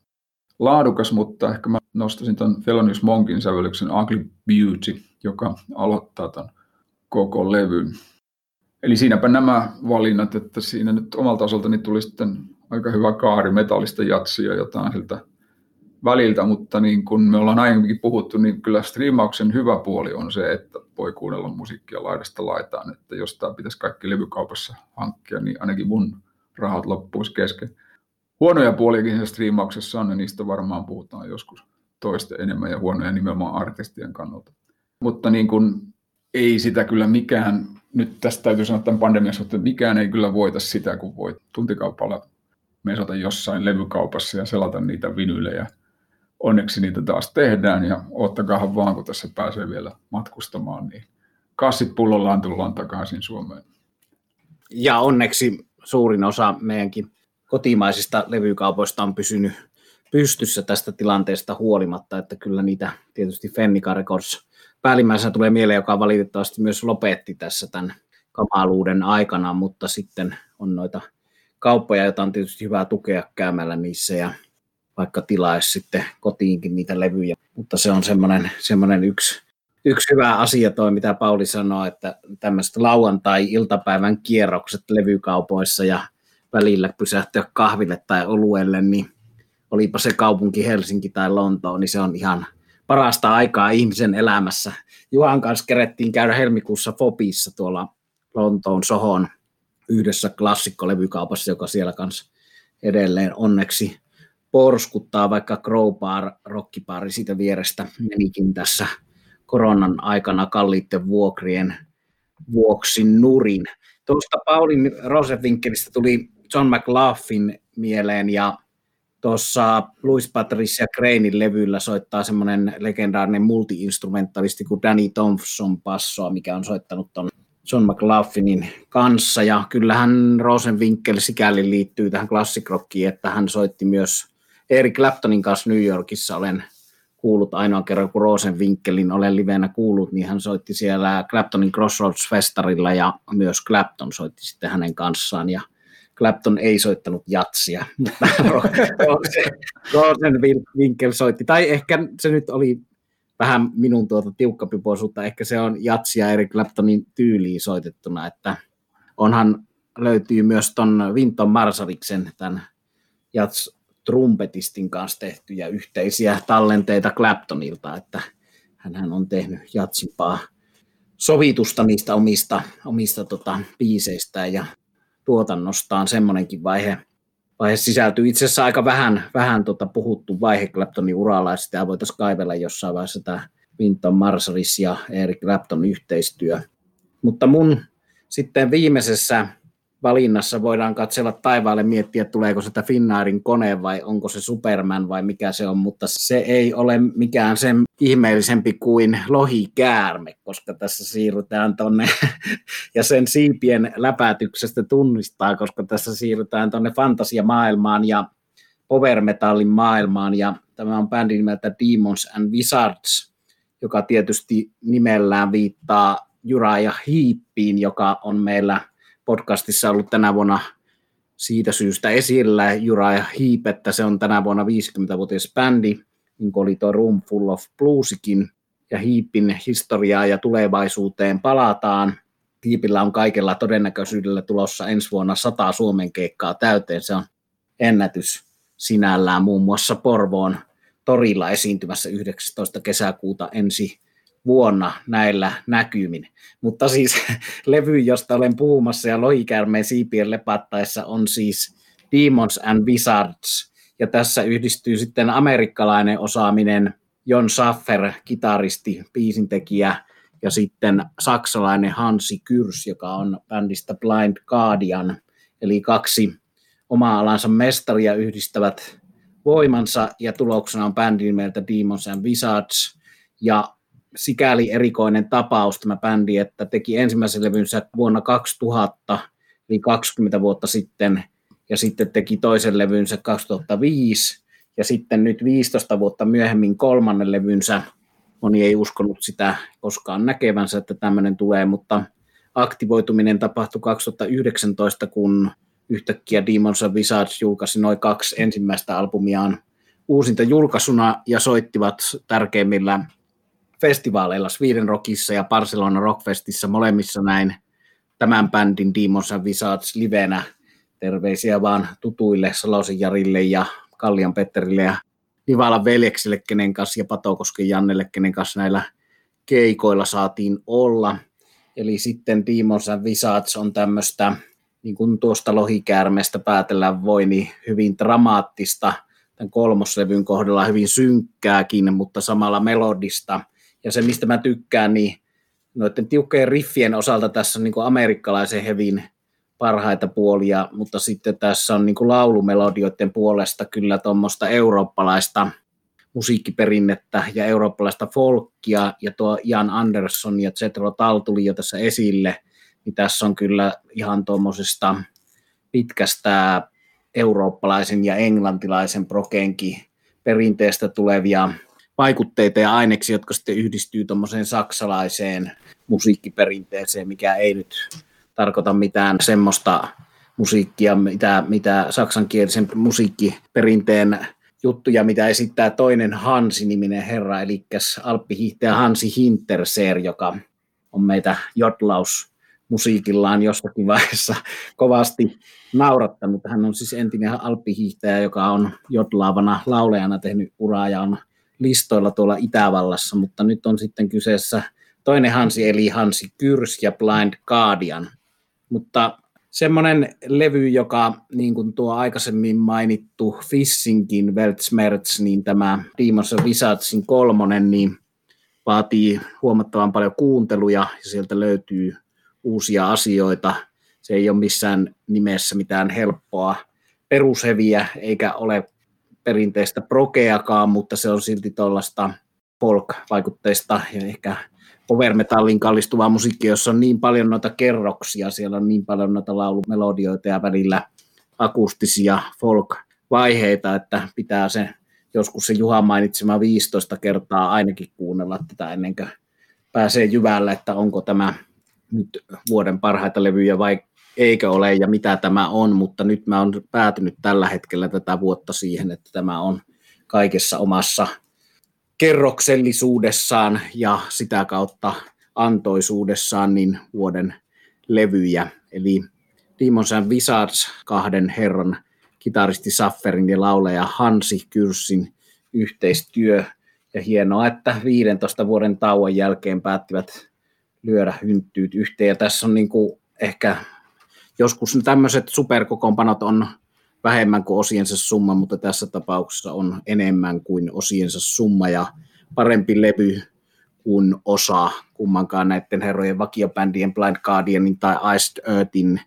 laadukas, mutta ehkä mä nostaisin tuon Thelonious Monkin sävellyksen Ugly Beauty, joka aloittaa tämän koko levyn. Eli siinäpä nämä valinnat, että siinä nyt omalta osaltani tuli sitten aika hyvä kaari metallista jatsia jotain siltä väliltä, mutta niin kuin me ollaan aiemminkin puhuttu, niin kyllä striimauksen hyvä puoli on se, että voi kuunnella musiikkia laidasta laitaan, että jos tämä pitäisi kaikki levykaupassa hankkia, niin ainakin mun rahat loppuisi kesken. Huonoja puoliakin se striimauksessa on, ja niistä varmaan puhutaan joskus toista enemmän ja huonoja nimenomaan artistien kannalta. Mutta niin kuin, ei sitä kyllä mikään nyt tästä täytyy sanoa tämän pandemian suhteen, että mikään ei kyllä voita sitä, kun voit tuntikaupalla mesota jossain levykaupassa ja selata niitä vinyylejä onneksi niitä taas tehdään ja ottakaa vaan, kun tässä pääsee vielä matkustamaan, niin kassit pullollaan tullaan takaisin Suomeen. Ja onneksi suurin osa meidänkin kotimaisista levykaupoista on pysynyt pystyssä tästä tilanteesta huolimatta, että kyllä niitä tietysti Fennica Records päällimmäisenä tulee mieleen, joka valitettavasti myös lopetti tässä tämän kamaluuden aikana, mutta sitten on noita kauppoja, joita on tietysti hyvä tukea käymällä niissä ja vaikka tilaisi sitten kotiinkin niitä levyjä. Mutta se on semmoinen, semmoinen yksi, yksi hyvä asia toi, mitä Pauli sanoi, että tämmöiset lauantai-iltapäivän kierrokset levykaupoissa ja välillä pysähtyä kahville tai oluelle, niin olipa se kaupunki Helsinki tai Lontoo, niin se on ihan parasta aikaa ihmisen elämässä. Juhan kanssa kerettiin käydä helmikuussa Fopissa tuolla Lontoon Sohon yhdessä klassikkolevykaupassa, joka siellä kanssa edelleen onneksi porskuttaa, vaikka Crowbar rockipari siitä vierestä menikin tässä koronan aikana kalliitten vuokrien vuoksi nurin. Tuosta Paulin Rosevinkelistä tuli John McLaughlin mieleen ja tuossa Louis Patricia Cranein levyllä soittaa semmoinen legendaarinen multiinstrumentalisti kuin Danny Thompson passoa, mikä on soittanut tuon John McLaughlinin kanssa. Ja kyllähän Rosenwinkel sikäli liittyy tähän classic rockiin, että hän soitti myös Eric Claptonin kanssa New Yorkissa. Olen kuullut ainoa kerran, kun Rosenwinkelin olen livenä kuullut, niin hän soitti siellä Claptonin Crossroads-festarilla ja myös Clapton soitti sitten hänen kanssaan. Ja Clapton ei soittanut jatsia, mutta Rosenwinkel soitti. Tai ehkä se nyt oli vähän minun tuota tiukkapipoisuutta, ehkä se on jatsia Eric Claptonin tyyliin soitettuna, että onhan löytyy myös ton Vinton Marsaliksen tämän jats trumpetistin kanssa tehtyjä yhteisiä tallenteita Claptonilta, että hän on tehnyt jatsimpaa sovitusta niistä omista, omista tota, biiseistä ja tuotannostaan semmoinenkin vaihe, vaihe sisältyy. Itse asiassa aika vähän, vähän tota puhuttu vaihe Claptonin uralla, ja sitä voitaisiin kaivella jossain vaiheessa tämä Vinton Marsalis ja Eric Clapton yhteistyö. Mutta mun sitten viimeisessä valinnassa voidaan katsella taivaalle miettiä, tuleeko sitä Finnairin kone vai onko se Superman vai mikä se on, mutta se ei ole mikään sen ihmeellisempi kuin lohikäärme, koska tässä siirrytään tonne [laughs] ja sen siipien läpätyksestä tunnistaa, koska tässä siirrytään tonne fantasiamaailmaan ja power metallin maailmaan ja tämä on bändi nimeltä Demons and Wizards, joka tietysti nimellään viittaa ja Heepiin, joka on meillä – podcastissa ollut tänä vuonna siitä syystä esillä Jura ja Heap, että se on tänä vuonna 50-vuotias bändi, niin kuin oli tuo Room Full of Bluesikin, ja Heapin historiaa ja tulevaisuuteen palataan. Heapillä on kaikella todennäköisyydellä tulossa ensi vuonna 100 Suomen keikkaa täyteen. Se on ennätys sinällään muun muassa Porvoon torilla esiintymässä 19. kesäkuuta ensi vuonna näillä näkymin. Mutta siis [laughs] levy, josta olen puhumassa ja lohikärmeen siipien lepattaessa on siis Demons and Wizards. Ja tässä yhdistyy sitten amerikkalainen osaaminen, Jon Schaffer, kitaristi, biisintekijä, ja sitten saksalainen Hansi Kyrs, joka on bändistä Blind Guardian, eli kaksi oma alansa mestaria yhdistävät voimansa, ja tuloksena on bändi nimeltä Demons and Wizards, ja sikäli erikoinen tapaus tämä bändi, että teki ensimmäisen levynsä vuonna 2000, eli 20 vuotta sitten, ja sitten teki toisen levynsä 2005, ja sitten nyt 15 vuotta myöhemmin kolmannen levynsä. Moni ei uskonut sitä koskaan näkevänsä, että tämmöinen tulee, mutta aktivoituminen tapahtui 2019, kun yhtäkkiä Demons of Wizards julkaisi noin kaksi ensimmäistä albumiaan uusinta julkaisuna ja soittivat tärkeimmillä festivaaleilla Sweden Rockissa ja Barcelona Rockfestissa molemmissa näin tämän bändin Demons and Wizards livenä. Terveisiä vaan tutuille Salosen Jarille ja Kallian Petterille ja Nivalan veljeksille, kenen kanssa ja Patokosken Jannelle, kenen kanssa näillä keikoilla saatiin olla. Eli sitten Demons and Wizards on tämmöistä, niin kuin tuosta lohikäärmeestä päätellään voi, niin hyvin dramaattista, tämän kolmoslevyn kohdalla hyvin synkkääkin, mutta samalla melodista – ja se, mistä mä tykkään, niin noiden tiukkojen riffien osalta tässä on niin kuin amerikkalaisen hevin parhaita puolia, mutta sitten tässä on niin kuin laulumelodioiden puolesta kyllä tuommoista eurooppalaista musiikkiperinnettä ja eurooppalaista folkkia, ja tuo Jan Andersson ja Zetro Tal tuli jo tässä esille, niin tässä on kyllä ihan tuommoisesta pitkästä eurooppalaisen ja englantilaisen prokenki perinteestä tulevia vaikutteita ja aineksia, jotka sitten yhdistyy tuommoiseen saksalaiseen musiikkiperinteeseen, mikä ei nyt tarkoita mitään semmoista musiikkia, mitä, mitä saksankielisen musiikkiperinteen juttuja, mitä esittää toinen Hansi-niminen herra, eli alppihiihtäjä Hansi Hinterseer, joka on meitä jotlaus musiikillaan jossakin vaiheessa kovasti naurattanut. Hän on siis entinen alppihiihtäjä, joka on jotlaavana laulajana tehnyt uraa ja on listoilla tuolla Itävallassa, mutta nyt on sitten kyseessä toinen Hansi, eli Hansi Kyrs ja Blind Guardian. Mutta semmoinen levy, joka niin kuin tuo aikaisemmin mainittu Fishingin Weltschmerz, niin tämä Demons of Wizardsin kolmonen, niin vaatii huomattavan paljon kuunteluja ja sieltä löytyy uusia asioita. Se ei ole missään nimessä mitään helppoa perusheviä, eikä ole perinteistä prokeakaan, mutta se on silti tuollaista folk-vaikutteista ja ehkä power metallin kallistuvaa musiikkia, jossa on niin paljon noita kerroksia, siellä on niin paljon noita laulumelodioita ja välillä akustisia folk-vaiheita, että pitää se joskus se Juhan mainitsema 15 kertaa ainakin kuunnella tätä ennen kuin pääsee jyvällä, että onko tämä nyt vuoden parhaita levyjä vai eikö ole ja mitä tämä on, mutta nyt mä oon päätynyt tällä hetkellä tätä vuotta siihen, että tämä on kaikessa omassa kerroksellisuudessaan ja sitä kautta antoisuudessaan niin vuoden levyjä. Eli Demons and Wizards kahden herran kitaristi Safferin ja lauleja Hansi Kyrssin yhteistyö. Ja hienoa, että 15 vuoden tauon jälkeen päättivät lyödä hynttyyt yhteen. Ja tässä on niin kuin ehkä joskus tämmöiset superkokoonpanot on vähemmän kuin osiensa summa, mutta tässä tapauksessa on enemmän kuin osiensa summa ja parempi levy kuin osa kummankaan näiden herrojen vakiobändien Blind Guardianin tai Iced Earthin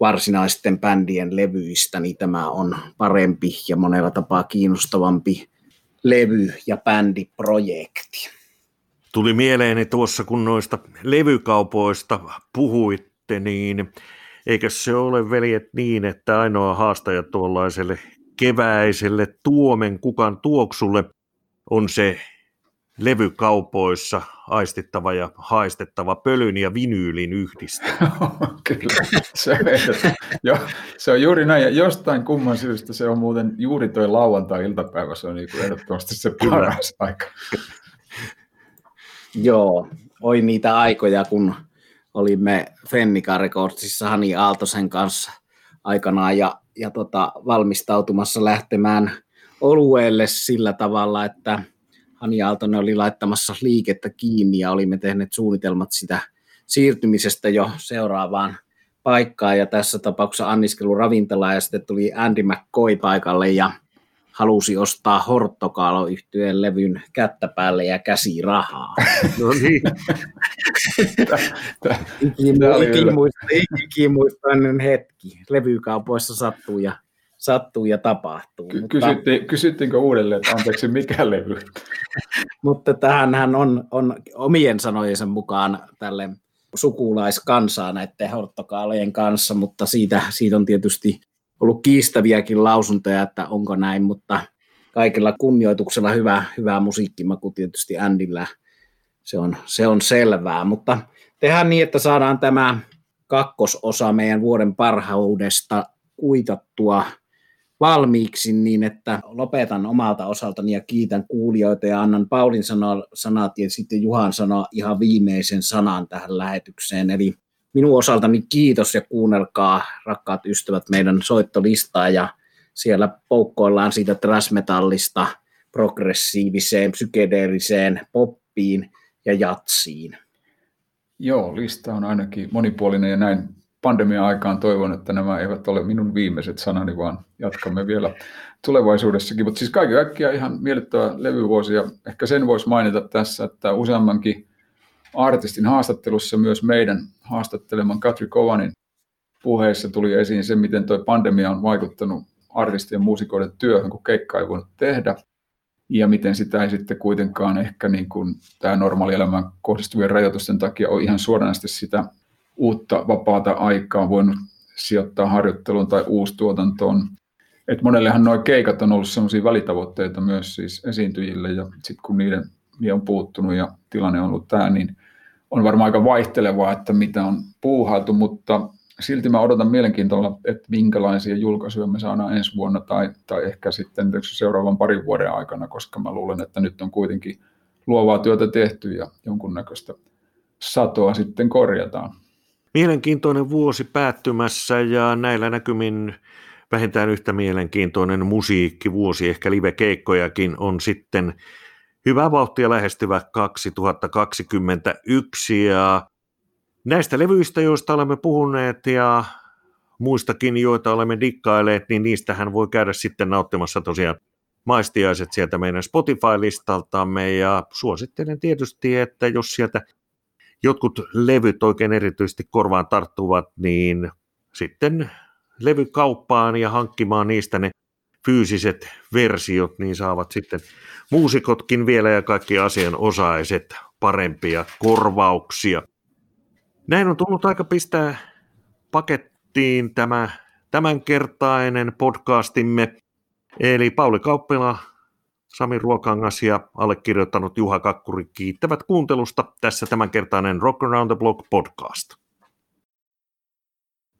varsinaisten bändien levyistä, niin tämä on parempi ja monella tapaa kiinnostavampi levy- ja bändiprojekti. Tuli mieleeni tuossa, kun noista levykaupoista puhuitte, niin Eikö se ole, veljet, niin, että ainoa haastaja tuollaiselle keväiselle tuomen kukan tuoksulle on se levykaupoissa aistittava ja haistettava pölyn ja vinyylin yhdistelmä. [laughs] Kyllä, se on, jo, se on juuri näin. Ja jostain kumman syystä se on muuten juuri tuo lauantai-iltapäivä, se on niin kuin ehdottomasti se paras aika. Joo, oi niitä aikoja, kun olimme Fennika Recordsissa Hani Aaltosen kanssa aikanaan ja, ja tota, valmistautumassa lähtemään olueelle sillä tavalla, että Hani Aaltonen oli laittamassa liikettä kiinni ja olimme tehneet suunnitelmat sitä siirtymisestä jo seuraavaan paikkaan. Ja tässä tapauksessa anniskelu ravintola ja sitten tuli Andy McCoy paikalle ja halusi ostaa Horttokaalo yhtyeen levyn kättä päälle ja käsi rahaa. [laughs] No niin. Ikimuistainen hetki. Levykaupoissa sattuu ja, sattuu ja tapahtuu. Ky- kysyttiin, kysyttiinkö uudelleen, että anteeksi, mikä levy? mutta tähän on, on omien sanojensa mukaan tälle sukulaiskansaa näiden horttokaalojen kanssa, mutta siitä, siitä on tietysti ollut kiistäviäkin lausuntoja, että onko näin, mutta kaikilla kunnioituksella hyvä, hyvä musiikkimaku tietysti Andillä, se on, se on selvää, mutta tehdään niin, että saadaan tämä kakkososa meidän vuoden parhaudesta kuitattua valmiiksi niin, että lopetan omalta osaltani ja kiitän kuulijoita ja annan Paulin sanat ja sitten Juhan sanaa ihan viimeisen sanan tähän lähetykseen. Eli minun osaltani kiitos ja kuunnelkaa rakkaat ystävät meidän soittolistaa ja siellä poukkoillaan siitä trashmetallista progressiiviseen, psykedeelliseen poppiin ja jatsiin. Joo, lista on ainakin monipuolinen ja näin pandemian aikaan toivon, että nämä eivät ole minun viimeiset sanani, vaan jatkamme vielä tulevaisuudessakin. Mutta siis kaiken kaikkiaan ihan miellyttävä levyvuosi ja ehkä sen voisi mainita tässä, että useammankin artistin haastattelussa myös meidän haastatteleman Katri Kovanin puheessa tuli esiin se, miten tuo pandemia on vaikuttanut artistien ja muusikoiden työhön, kun keikka ei voinut tehdä. ja miten sitä ei sitten kuitenkaan ehkä niin kuin tämä normaali elämään kohdistuvien rajoitusten takia ole ihan suoranaisesti sitä uutta vapaata aikaa voinut sijoittaa harjoitteluun tai uustuotantoon. Et monellehan nuo keikat on ollut sellaisia välitavoitteita myös siis esiintyjille ja sitten kun niiden, niiden on puuttunut ja tilanne on ollut tämä, niin on varmaan aika vaihtelevaa, että mitä on puuhailtu, mutta silti mä odotan mielenkiintoilla, että minkälaisia julkaisuja me saadaan ensi vuonna tai, tai ehkä sitten seuraavan parin vuoden aikana, koska mä luulen, että nyt on kuitenkin luovaa työtä tehty ja jonkunnäköistä satoa sitten korjataan. Mielenkiintoinen vuosi päättymässä ja näillä näkymin vähintään yhtä mielenkiintoinen musiikkivuosi, ehkä live-keikkojakin on sitten hyvä vauhtia lähestyvä 2021 ja näistä levyistä, joista olemme puhuneet ja muistakin, joita olemme dikkailleet, niin niistähän voi käydä sitten nauttimassa tosiaan maistiaiset sieltä meidän Spotify-listaltamme. Ja suosittelen tietysti, että jos sieltä jotkut levyt oikein erityisesti korvaan tarttuvat, niin sitten levykauppaan ja hankkimaan niistä ne fyysiset versiot, niin saavat sitten muusikotkin vielä ja kaikki asianosaiset parempia korvauksia. Näin on tullut aika pistää pakettiin tämä tämänkertainen podcastimme. Eli Pauli Kauppila, Sami Ruokangas ja allekirjoittanut Juha Kakkuri kiittävät kuuntelusta. Tässä tämänkertainen Rock Around the Block podcast.